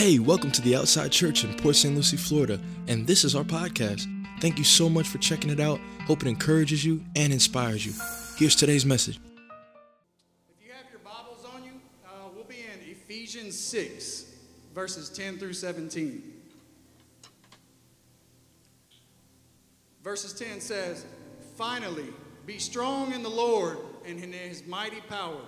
Hey, welcome to the Outside Church in Port St. Lucie, Florida, and this is our podcast. Thank you so much for checking it out. Hope it encourages you and inspires you. Here's today's message. If you have your Bibles on you, uh, we'll be in Ephesians 6, verses 10 through 17. Verses 10 says, Finally, be strong in the Lord and in his mighty power.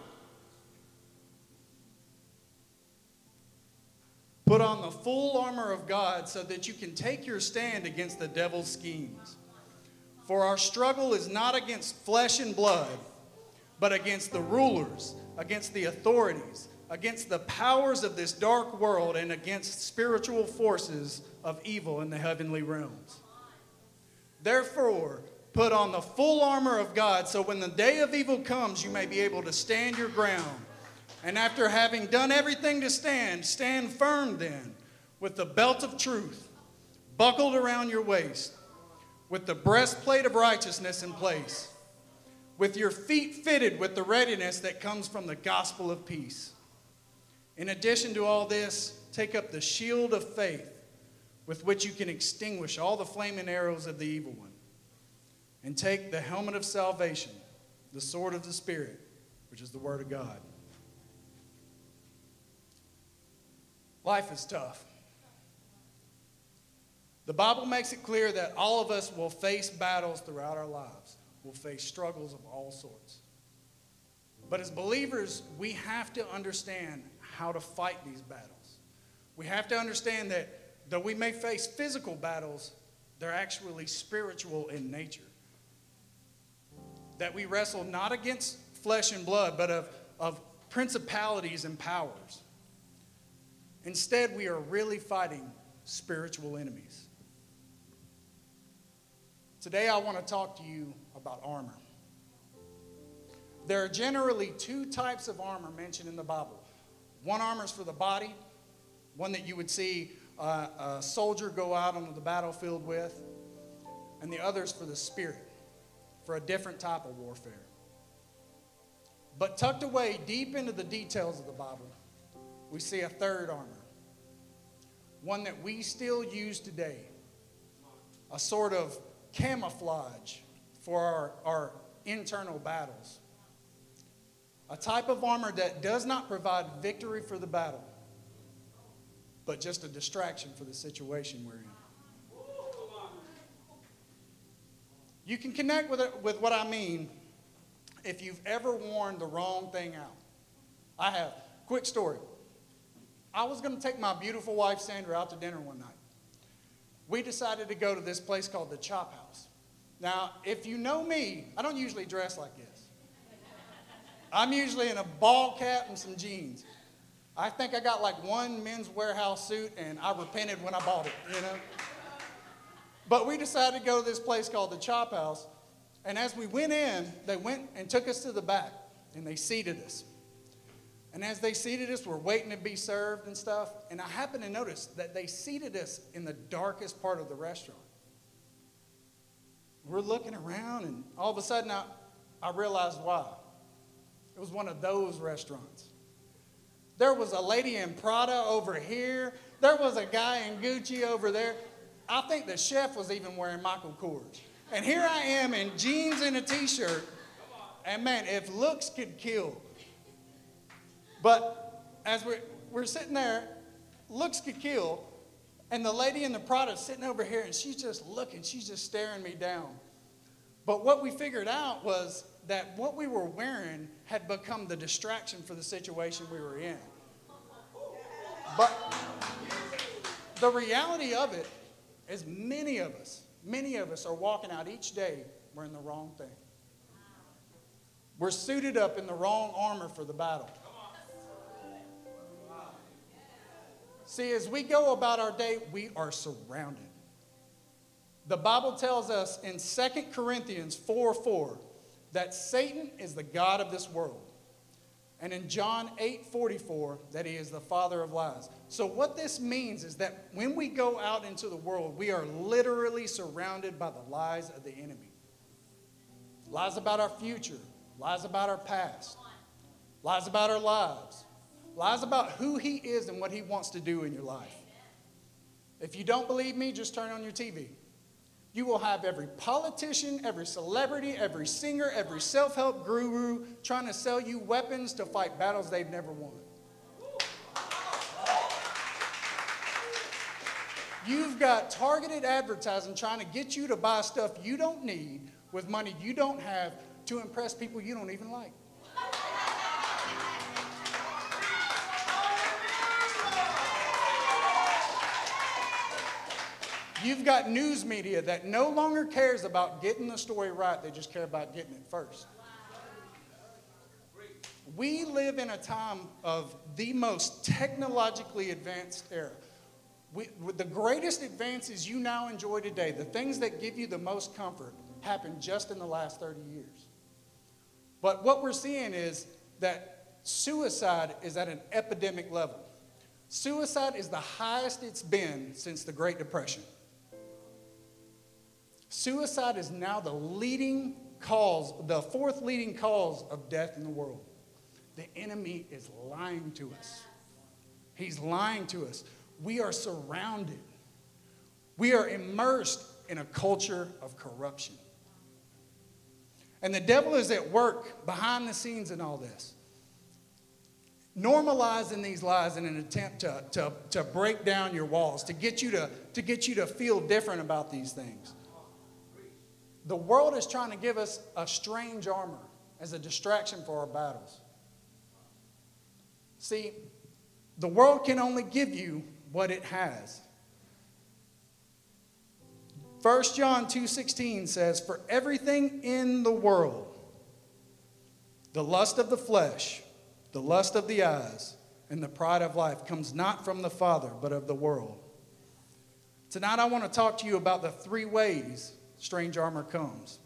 Put on the full armor of God so that you can take your stand against the devil's schemes. For our struggle is not against flesh and blood, but against the rulers, against the authorities, against the powers of this dark world, and against spiritual forces of evil in the heavenly realms. Therefore, put on the full armor of God so when the day of evil comes, you may be able to stand your ground. And after having done everything to stand, stand firm then, with the belt of truth buckled around your waist, with the breastplate of righteousness in place, with your feet fitted with the readiness that comes from the gospel of peace. In addition to all this, take up the shield of faith with which you can extinguish all the flaming arrows of the evil one. And take the helmet of salvation, the sword of the Spirit, which is the Word of God. Life is tough. The Bible makes it clear that all of us will face battles throughout our lives. We'll face struggles of all sorts. But as believers, we have to understand how to fight these battles. We have to understand that though we may face physical battles, they're actually spiritual in nature. That we wrestle not against flesh and blood, but of, of principalities and powers. Instead, we are really fighting spiritual enemies. Today, I want to talk to you about armor. There are generally two types of armor mentioned in the Bible one armor is for the body, one that you would see a soldier go out onto the battlefield with, and the other is for the spirit, for a different type of warfare. But tucked away deep into the details of the Bible, we see a third armor, one that we still use today, a sort of camouflage for our, our internal battles, a type of armor that does not provide victory for the battle, but just a distraction for the situation we're in. You can connect with, it, with what I mean if you've ever worn the wrong thing out. I have. Quick story. I was going to take my beautiful wife Sandra out to dinner one night. We decided to go to this place called the Chop House. Now, if you know me, I don't usually dress like this. I'm usually in a ball cap and some jeans. I think I got like one Men's Wearhouse suit, and I repented when I bought it, you know? But we decided to go to this place called the Chop House. And as we went in, they went and took us to the back, and they seated us. And as they seated us, we're waiting to be served and stuff. And I happened to notice that they seated us in the darkest part of the restaurant. We're looking around, and all of a sudden, I, I realized why. It was one of those restaurants. There was a lady in Prada over here. There was a guy in Gucci over there. I think the chef was even wearing Michael Kors. And here I am in jeans and a t shirt. And man, if looks could kill, but as we're, we're sitting there, looks could kill, and the lady in the Prada sitting over here, and she's just looking, she's just staring me down. But what we figured out was that what we were wearing had become the distraction for the situation we were in. But the reality of it is, many of us, many of us are walking out each day wearing the wrong thing. We're suited up in the wrong armor for the battle. See, as we go about our day, we are surrounded. The Bible tells us in 2 Corinthians 4 4 that Satan is the God of this world. And in John 8 44, that he is the father of lies. So, what this means is that when we go out into the world, we are literally surrounded by the lies of the enemy lies about our future, lies about our past, lies about our lives, lies about who he is and what he wants to do in your life. If you don't believe me, just turn on your TV. You will have every politician, every celebrity, every singer, every self help guru trying to sell you weapons to fight battles they've never won. You've got targeted advertising trying to get you to buy stuff you don't need with money you don't have to impress people you don't even like. You've got news media that no longer cares about getting the story right, they just care about getting it first. We live in a time of the most technologically advanced era. We, the greatest advances you now enjoy today, the things that give you the most comfort, happened just in the last 30 years. But what we're seeing is that suicide is at an epidemic level. Suicide is the highest it's been since the Great Depression. Suicide is now the leading cause, the fourth leading cause of death in the world. The enemy is lying to us. He's lying to us. We are surrounded. We are immersed in a culture of corruption. And the devil is at work behind the scenes in all this, normalizing these lies in an attempt to, to, to break down your walls, to get, you to, to get you to feel different about these things. The world is trying to give us a strange armor as a distraction for our battles. See, the world can only give you what it has. 1 John 2:16 says, "For everything in the world, the lust of the flesh, the lust of the eyes, and the pride of life comes not from the Father, but of the world." Tonight I want to talk to you about the three ways strange armor comes.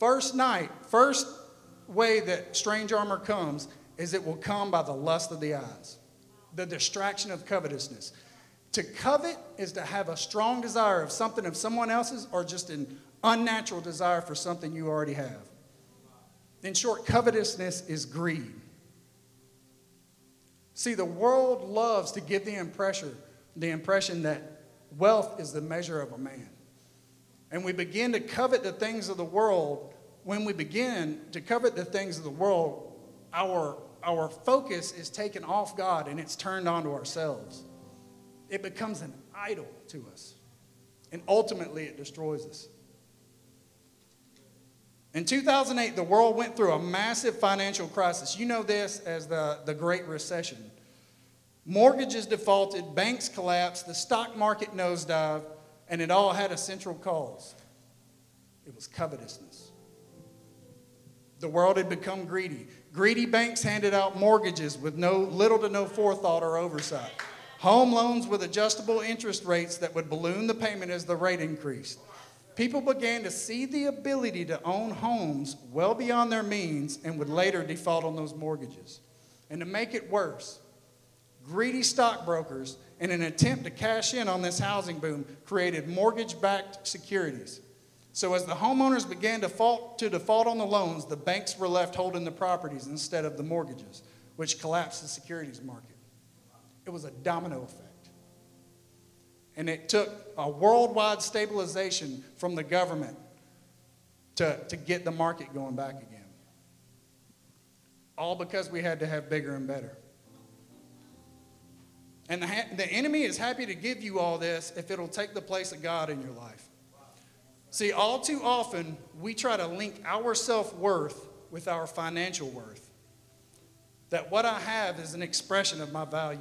First night, first way that strange armor comes is it will come by the lust of the eyes, the distraction of covetousness. To covet is to have a strong desire of something of someone else's or just an unnatural desire for something you already have. In short, covetousness is greed. See, the world loves to give the impression, the impression that Wealth is the measure of a man. And we begin to covet the things of the world. When we begin to covet the things of the world, our, our focus is taken off God and it's turned onto ourselves. It becomes an idol to us. And ultimately, it destroys us. In 2008, the world went through a massive financial crisis. You know this as the, the Great Recession. Mortgages defaulted, banks collapsed, the stock market nosedived, and it all had a central cause it was covetousness. The world had become greedy. Greedy banks handed out mortgages with no little to no forethought or oversight. Home loans with adjustable interest rates that would balloon the payment as the rate increased. People began to see the ability to own homes well beyond their means and would later default on those mortgages. And to make it worse, greedy stockbrokers, in an attempt to cash in on this housing boom, created mortgage backed securities. So, as the homeowners began to default, to default on the loans, the banks were left holding the properties instead of the mortgages, which collapsed the securities market. It was a domino effect. And it took a worldwide stabilization from the government to, to get the market going back again. All because we had to have bigger and better. And the, ha- the enemy is happy to give you all this if it'll take the place of God in your life. See, all too often, we try to link our self worth with our financial worth. That what I have is an expression of my value.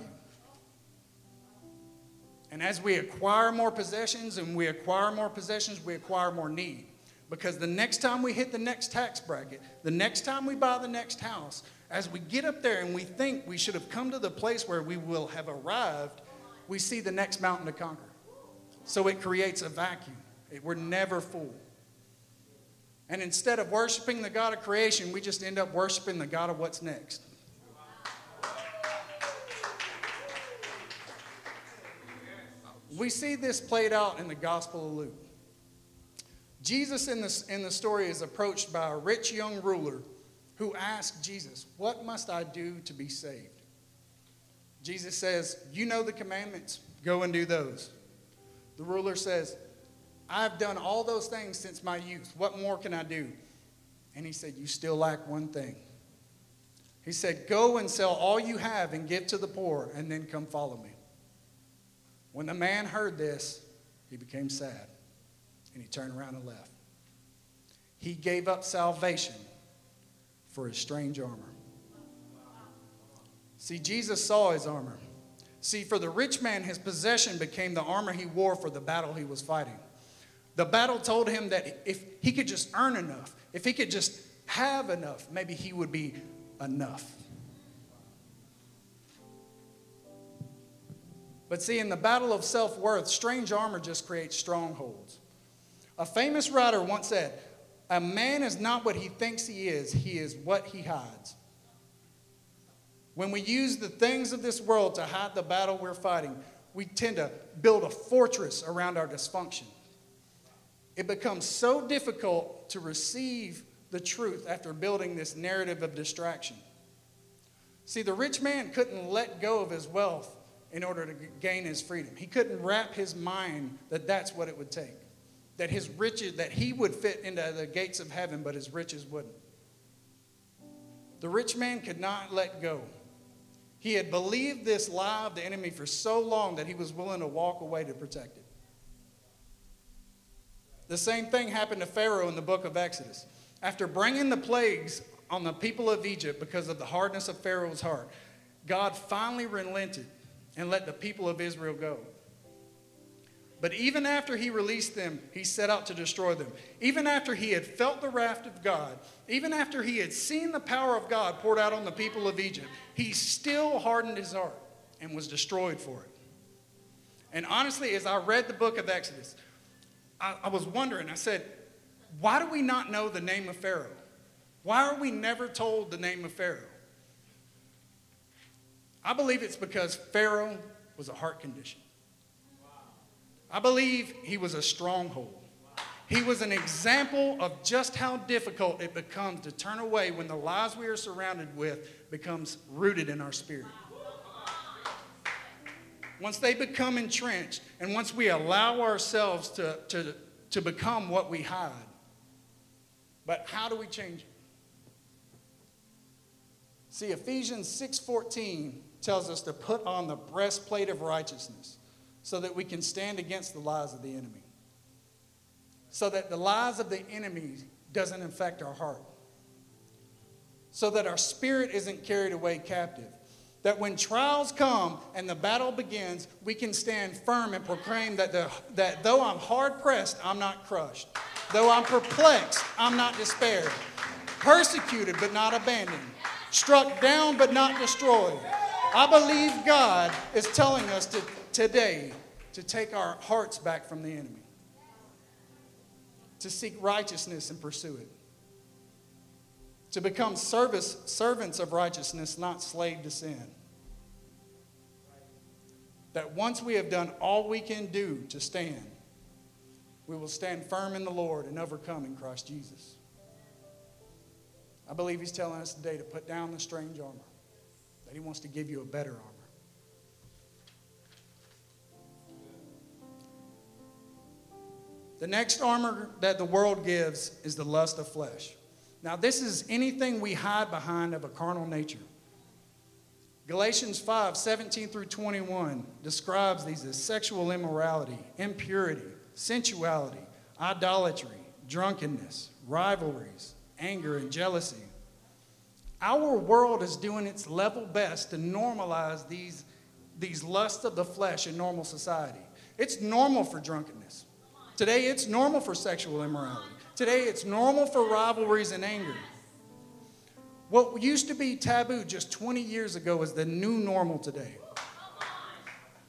And as we acquire more possessions and we acquire more possessions, we acquire more need. Because the next time we hit the next tax bracket, the next time we buy the next house, as we get up there and we think we should have come to the place where we will have arrived, we see the next mountain to conquer. So it creates a vacuum. We're never full. And instead of worshiping the God of creation, we just end up worshiping the God of what's next. We see this played out in the Gospel of Luke. Jesus in the, in the story is approached by a rich young ruler who asked Jesus, What must I do to be saved? Jesus says, You know the commandments, go and do those. The ruler says, I've done all those things since my youth. What more can I do? And he said, You still lack one thing. He said, Go and sell all you have and give to the poor, and then come follow me. When the man heard this, he became sad, and he turned around and left. He gave up salvation for his strange armor. See, Jesus saw his armor. See, for the rich man, his possession became the armor he wore for the battle he was fighting. The battle told him that if he could just earn enough, if he could just have enough, maybe he would be enough. But see, in the battle of self worth, strange armor just creates strongholds. A famous writer once said, A man is not what he thinks he is, he is what he hides. When we use the things of this world to hide the battle we're fighting, we tend to build a fortress around our dysfunction. It becomes so difficult to receive the truth after building this narrative of distraction. See, the rich man couldn't let go of his wealth in order to gain his freedom. He couldn't wrap his mind that that's what it would take. That his riches, that he would fit into the gates of heaven, but his riches wouldn't. The rich man could not let go. He had believed this lie of the enemy for so long that he was willing to walk away to protect it. The same thing happened to Pharaoh in the book of Exodus. After bringing the plagues on the people of Egypt because of the hardness of Pharaoh's heart, God finally relented and let the people of Israel go. But even after he released them, he set out to destroy them. Even after he had felt the wrath of God, even after he had seen the power of God poured out on the people of Egypt, he still hardened his heart and was destroyed for it. And honestly, as I read the book of Exodus, I, I was wondering, I said, why do we not know the name of Pharaoh? Why are we never told the name of Pharaoh? I believe it's because Pharaoh was a heart condition. I believe he was a stronghold. He was an example of just how difficult it becomes to turn away when the lies we are surrounded with becomes rooted in our spirit. Once they become entrenched, and once we allow ourselves to, to, to become what we hide. But how do we change it? See, Ephesians 6:14 tells us to put on the breastplate of righteousness so that we can stand against the lies of the enemy. So that the lies of the enemy doesn't infect our heart. So that our spirit isn't carried away captive. That when trials come and the battle begins, we can stand firm and proclaim that, the, that though I'm hard pressed, I'm not crushed. Though I'm perplexed, I'm not despaired. Persecuted, but not abandoned. Struck down, but not destroyed. I believe God is telling us to, today to take our hearts back from the enemy, to seek righteousness and pursue it, to become service, servants of righteousness, not slave to sin. That once we have done all we can do to stand, we will stand firm in the Lord and overcome in Christ Jesus. I believe He's telling us today to put down the strange armor that He wants to give you a better armor. The next armor that the world gives is the lust of flesh. Now, this is anything we hide behind of a carnal nature. Galatians 5 17 through 21 describes these as sexual immorality, impurity, sensuality, idolatry, drunkenness, rivalries, anger, and jealousy our world is doing its level best to normalize these, these lusts of the flesh in normal society. It's normal for drunkenness. Today, it's normal for sexual immorality. Today, it's normal for rivalries and anger. What used to be taboo just 20 years ago is the new normal today.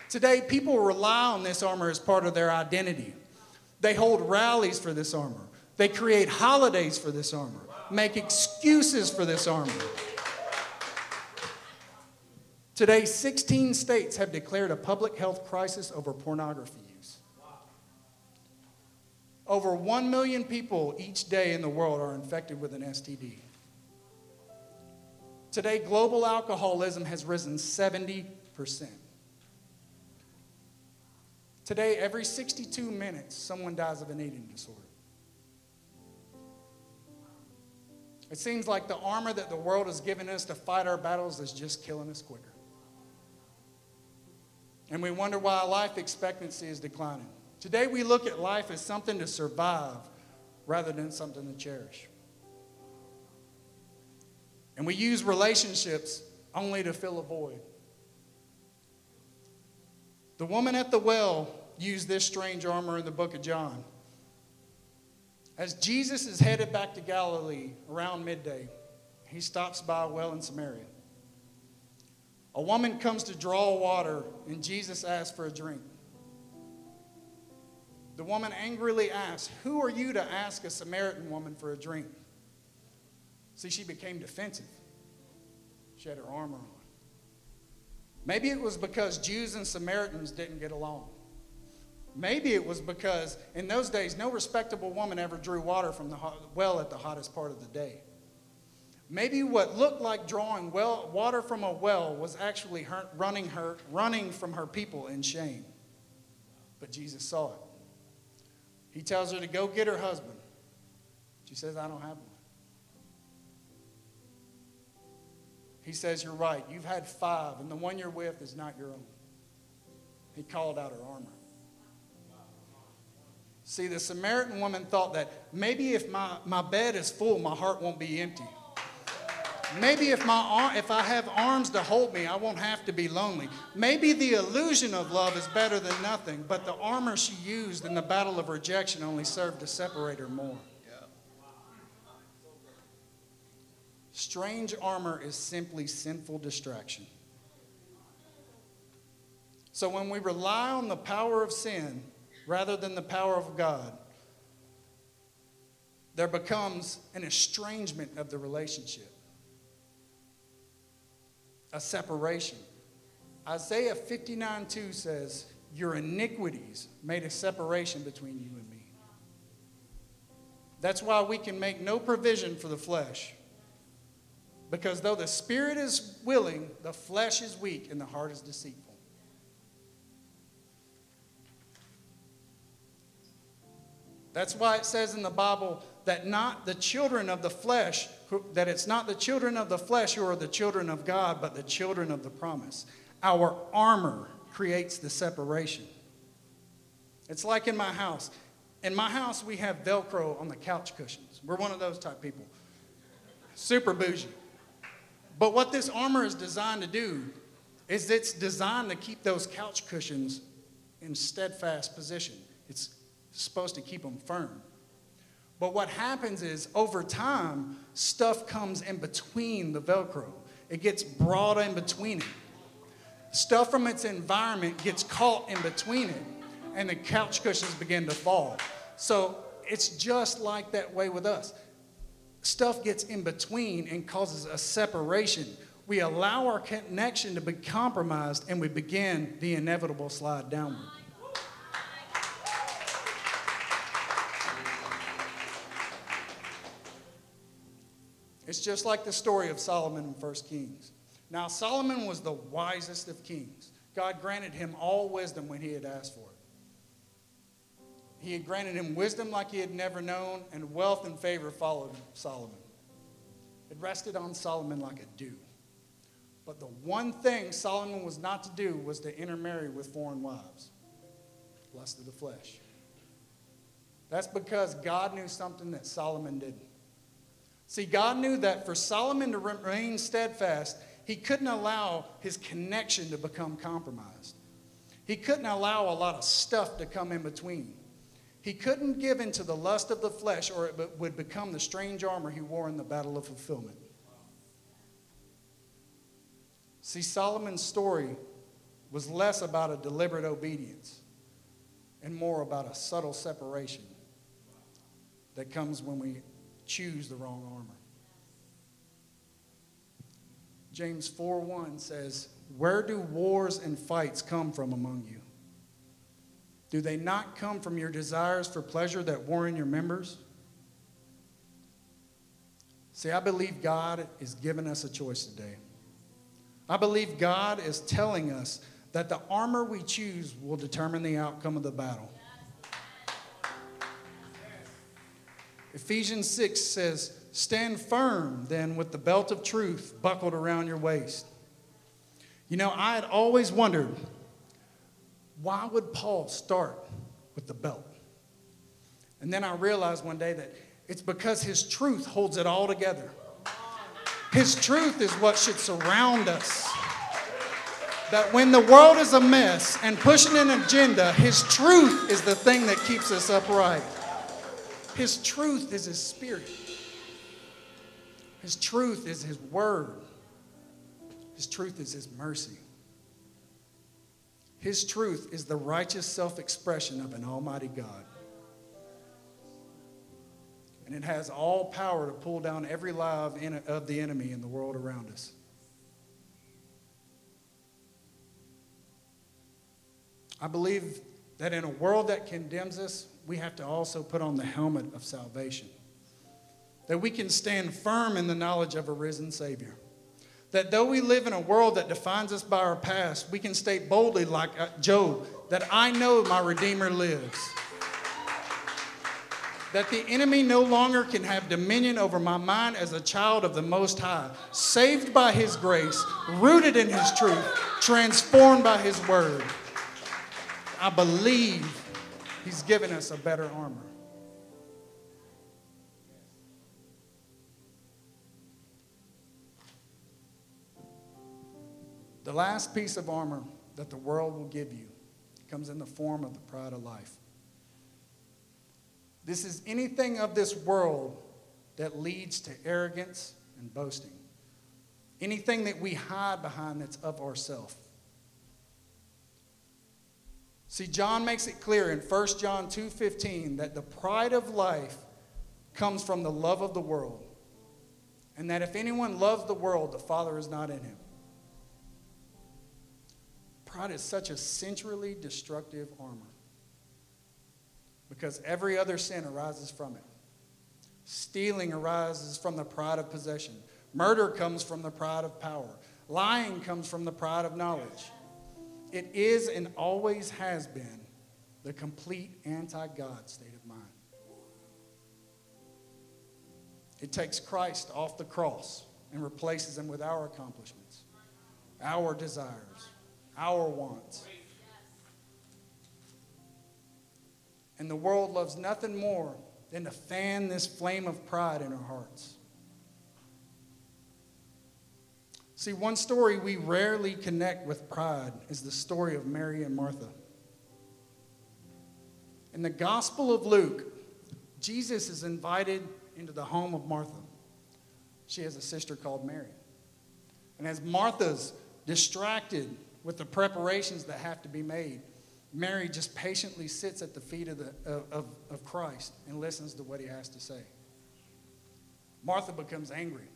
Today, people rely on this armor as part of their identity. They hold rallies for this armor, they create holidays for this armor make excuses for this armor. Today, 16 states have declared a public health crisis over pornography. Over 1 million people each day in the world are infected with an STD. Today, global alcoholism has risen 70%. Today, every 62 minutes, someone dies of an eating disorder. It seems like the armor that the world has given us to fight our battles is just killing us quicker. And we wonder why life expectancy is declining. Today, we look at life as something to survive rather than something to cherish. And we use relationships only to fill a void. The woman at the well used this strange armor in the book of John. As Jesus is headed back to Galilee around midday, he stops by a well in Samaria. A woman comes to draw water, and Jesus asks for a drink. The woman angrily asks, Who are you to ask a Samaritan woman for a drink? See, she became defensive. She had her armor on. Maybe it was because Jews and Samaritans didn't get along. Maybe it was because in those days, no respectable woman ever drew water from the well at the hottest part of the day. Maybe what looked like drawing well, water from a well was actually her, running, her, running from her people in shame. But Jesus saw it. He tells her to go get her husband. She says, I don't have one. He says, You're right. You've had five, and the one you're with is not your own. He called out her armor. See, the Samaritan woman thought that maybe if my, my bed is full, my heart won't be empty. Maybe if, my, if I have arms to hold me, I won't have to be lonely. Maybe the illusion of love is better than nothing, but the armor she used in the battle of rejection only served to separate her more. Strange armor is simply sinful distraction. So when we rely on the power of sin rather than the power of God, there becomes an estrangement of the relationship, a separation. Isaiah 59 2 says, Your iniquities made a separation between you and me. That's why we can make no provision for the flesh because though the spirit is willing, the flesh is weak and the heart is deceitful. That's why it says in the Bible that not the children of the flesh, that it's not the children of the flesh who are the children of God, but the children of the promise. Our armor creates the separation. It's like in my house. In my house, we have Velcro on the couch cushions. We're one of those type people. Super bougie. But what this armor is designed to do is it's designed to keep those couch cushions in steadfast position. It's supposed to keep them firm. But what happens is over time, stuff comes in between the Velcro. It gets brought in between it. Stuff from its environment gets caught in between it, and the couch cushions begin to fall. So it's just like that way with us stuff gets in between and causes a separation. We allow our connection to be compromised and we begin the inevitable slide downward. It's just like the story of Solomon in 1 Kings. Now, Solomon was the wisest of kings. God granted him all wisdom when he had asked for it. He had granted him wisdom like he had never known, and wealth and favor followed Solomon. It rested on Solomon like a dew. But the one thing Solomon was not to do was to intermarry with foreign wives, lust of the flesh. That's because God knew something that Solomon didn't. See, God knew that for Solomon to remain steadfast, he couldn't allow his connection to become compromised. He couldn't allow a lot of stuff to come in between. He couldn't give into the lust of the flesh, or it would become the strange armor he wore in the battle of fulfillment. See, Solomon's story was less about a deliberate obedience and more about a subtle separation that comes when we choose the wrong armor. James 4:1 says, "Where do wars and fights come from among you? Do they not come from your desires for pleasure that war in your members? See, I believe God is giving us a choice today. I believe God is telling us that the armor we choose will determine the outcome of the battle. Ephesians 6 says, Stand firm then with the belt of truth buckled around your waist. You know, I had always wondered why would Paul start with the belt? And then I realized one day that it's because his truth holds it all together. His truth is what should surround us. That when the world is a mess and pushing an agenda, his truth is the thing that keeps us upright. His truth is his spirit. His truth is his word. His truth is his mercy. His truth is the righteous self expression of an almighty God. And it has all power to pull down every lie of, of the enemy in the world around us. I believe that in a world that condemns us, we have to also put on the helmet of salvation. That we can stand firm in the knowledge of a risen Savior. That though we live in a world that defines us by our past, we can state boldly, like uh, Job, that I know my Redeemer lives. That the enemy no longer can have dominion over my mind as a child of the Most High, saved by His grace, rooted in His truth, transformed by His word. I believe He's given us a better armor. The last piece of armor that the world will give you comes in the form of the pride of life. This is anything of this world that leads to arrogance and boasting. Anything that we hide behind that's of ourself. See, John makes it clear in 1 John 2:15 that the pride of life comes from the love of the world. And that if anyone loves the world, the Father is not in him. Pride is such a centrally destructive armor because every other sin arises from it. Stealing arises from the pride of possession, murder comes from the pride of power, lying comes from the pride of knowledge. It is and always has been the complete anti God state of mind. It takes Christ off the cross and replaces him with our accomplishments, our desires, our wants. And the world loves nothing more than to fan this flame of pride in our hearts. See, one story we rarely connect with pride is the story of Mary and Martha. In the Gospel of Luke, Jesus is invited into the home of Martha. She has a sister called Mary. And as Martha's distracted with the preparations that have to be made, Mary just patiently sits at the feet of, the, of, of Christ and listens to what he has to say. Martha becomes angry.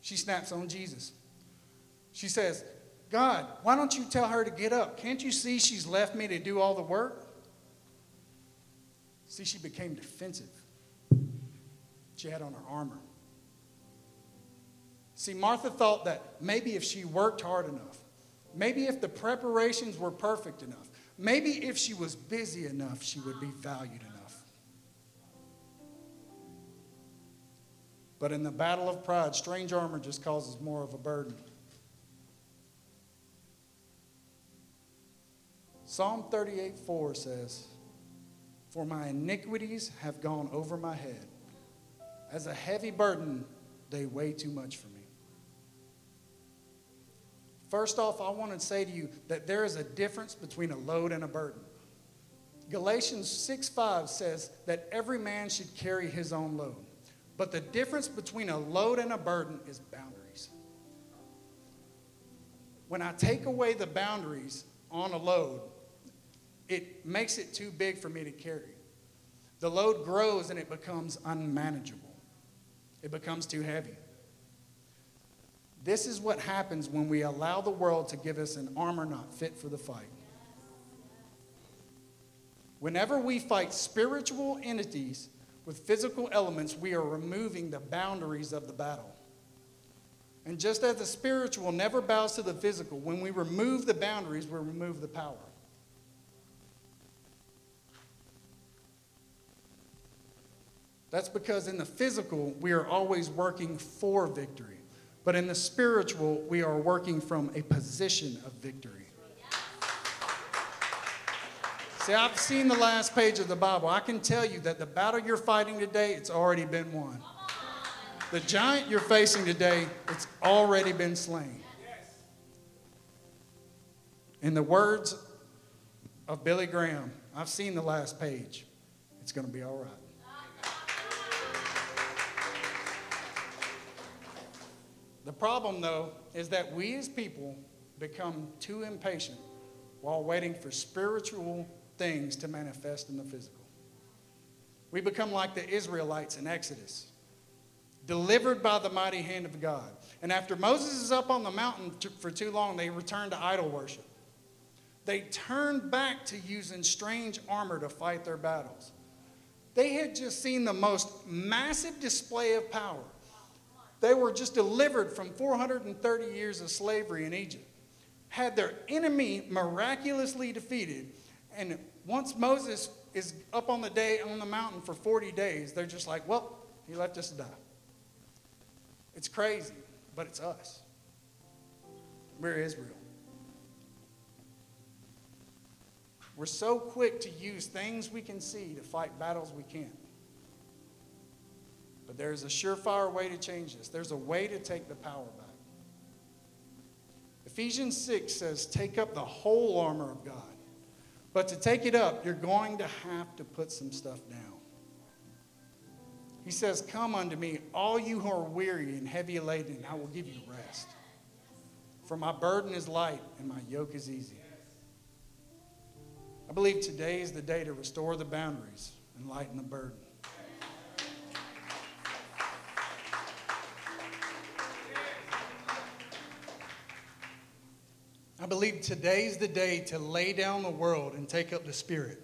She snaps on Jesus. She says, God, why don't you tell her to get up? Can't you see she's left me to do all the work? See, she became defensive. She had on her armor. See, Martha thought that maybe if she worked hard enough, maybe if the preparations were perfect enough, maybe if she was busy enough, she would be valued enough. But in the battle of pride, strange armor just causes more of a burden. Psalm 38 4 says, For my iniquities have gone over my head. As a heavy burden, they weigh too much for me. First off, I want to say to you that there is a difference between a load and a burden. Galatians 6 5 says that every man should carry his own load. But the difference between a load and a burden is boundaries. When I take away the boundaries on a load, it makes it too big for me to carry. The load grows and it becomes unmanageable, it becomes too heavy. This is what happens when we allow the world to give us an armor not fit for the fight. Whenever we fight spiritual entities, with physical elements, we are removing the boundaries of the battle. And just as the spiritual never bows to the physical, when we remove the boundaries, we remove the power. That's because in the physical, we are always working for victory. But in the spiritual, we are working from a position of victory. See, I've seen the last page of the Bible. I can tell you that the battle you're fighting today, it's already been won. The giant you're facing today, it's already been slain. In the words of Billy Graham, I've seen the last page. It's going to be all right. The problem, though, is that we as people become too impatient while waiting for spiritual things to manifest in the physical. We become like the Israelites in Exodus, delivered by the mighty hand of God. And after Moses is up on the mountain for too long, they return to idol worship. They turn back to using strange armor to fight their battles. They had just seen the most massive display of power they were just delivered from 430 years of slavery in Egypt, had their enemy miraculously defeated, and once Moses is up on the day on the mountain for 40 days, they're just like, well, he left us to die. It's crazy, but it's us. We're Israel. We're so quick to use things we can see to fight battles we can't. But there's a surefire way to change this. There's a way to take the power back. Ephesians 6 says, Take up the whole armor of God. But to take it up, you're going to have to put some stuff down. He says, Come unto me, all you who are weary and heavy laden, and I will give you rest. For my burden is light and my yoke is easy. I believe today is the day to restore the boundaries and lighten the burden. I believe today's the day to lay down the world and take up the spirit.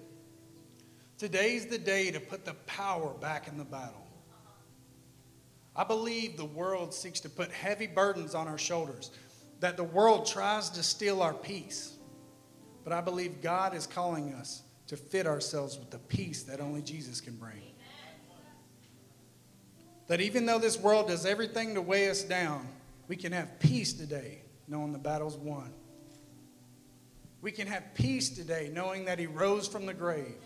Today's the day to put the power back in the battle. I believe the world seeks to put heavy burdens on our shoulders, that the world tries to steal our peace. But I believe God is calling us to fit ourselves with the peace that only Jesus can bring. That even though this world does everything to weigh us down, we can have peace today, knowing the battle's won. We can have peace today knowing that He rose from the grave.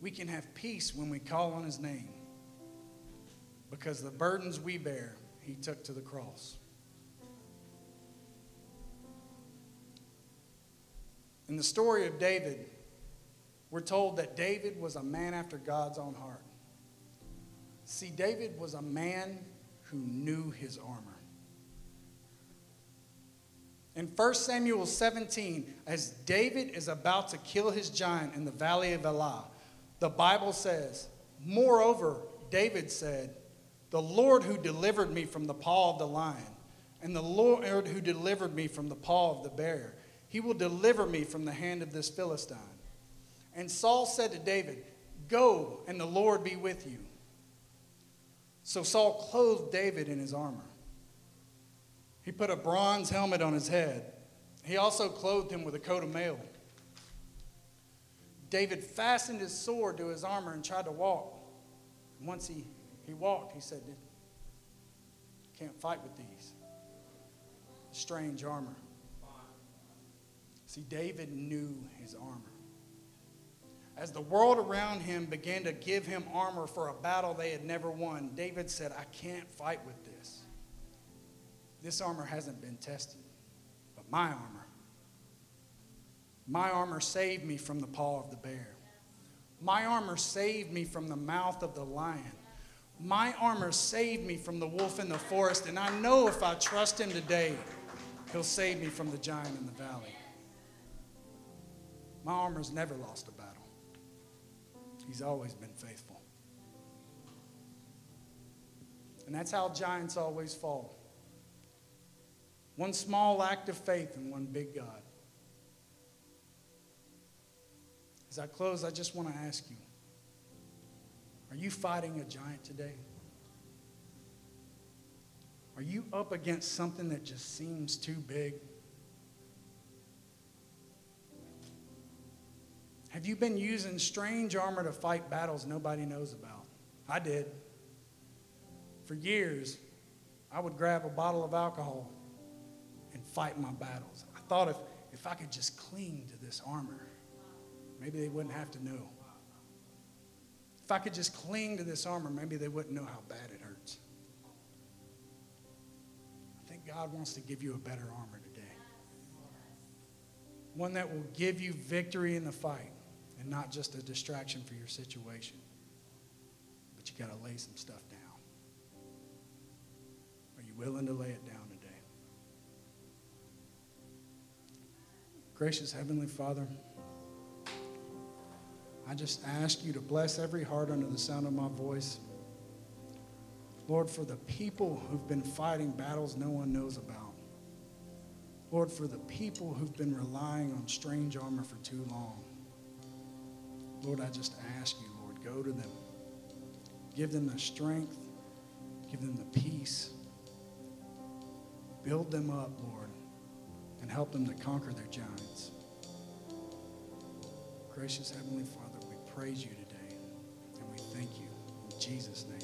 We can have peace when we call on His name because the burdens we bear, He took to the cross. In the story of David, we're told that David was a man after God's own heart. See, David was a man who knew his armor. In 1 Samuel 17, as David is about to kill his giant in the valley of Elah, the Bible says, Moreover, David said, The Lord who delivered me from the paw of the lion, and the Lord who delivered me from the paw of the bear, he will deliver me from the hand of this Philistine. And Saul said to David, Go, and the Lord be with you. So Saul clothed David in his armor. He put a bronze helmet on his head. He also clothed him with a coat of mail. David fastened his sword to his armor and tried to walk. once he, he walked, he said, Can't fight with these. Strange armor. See, David knew his armor. As the world around him began to give him armor for a battle they had never won, David said, I can't fight with this. Armor hasn't been tested, but my armor. My armor saved me from the paw of the bear. My armor saved me from the mouth of the lion. My armor saved me from the wolf in the forest, and I know if I trust him today, he'll save me from the giant in the valley. My armor's never lost a battle. He's always been faithful. And that's how giants always fall. One small act of faith and one big God. As I close, I just want to ask you Are you fighting a giant today? Are you up against something that just seems too big? Have you been using strange armor to fight battles nobody knows about? I did. For years, I would grab a bottle of alcohol and fight my battles. I thought if, if I could just cling to this armor, maybe they wouldn't have to know. If I could just cling to this armor, maybe they wouldn't know how bad it hurts. I think God wants to give you a better armor today. One that will give you victory in the fight and not just a distraction for your situation. But you got to lay some stuff down. Are you willing to lay it down Gracious Heavenly Father, I just ask you to bless every heart under the sound of my voice. Lord, for the people who've been fighting battles no one knows about. Lord, for the people who've been relying on strange armor for too long. Lord, I just ask you, Lord, go to them. Give them the strength, give them the peace. Build them up, Lord, and help them to conquer their giants. Gracious Heavenly Father, we praise you today and we thank you in Jesus' name.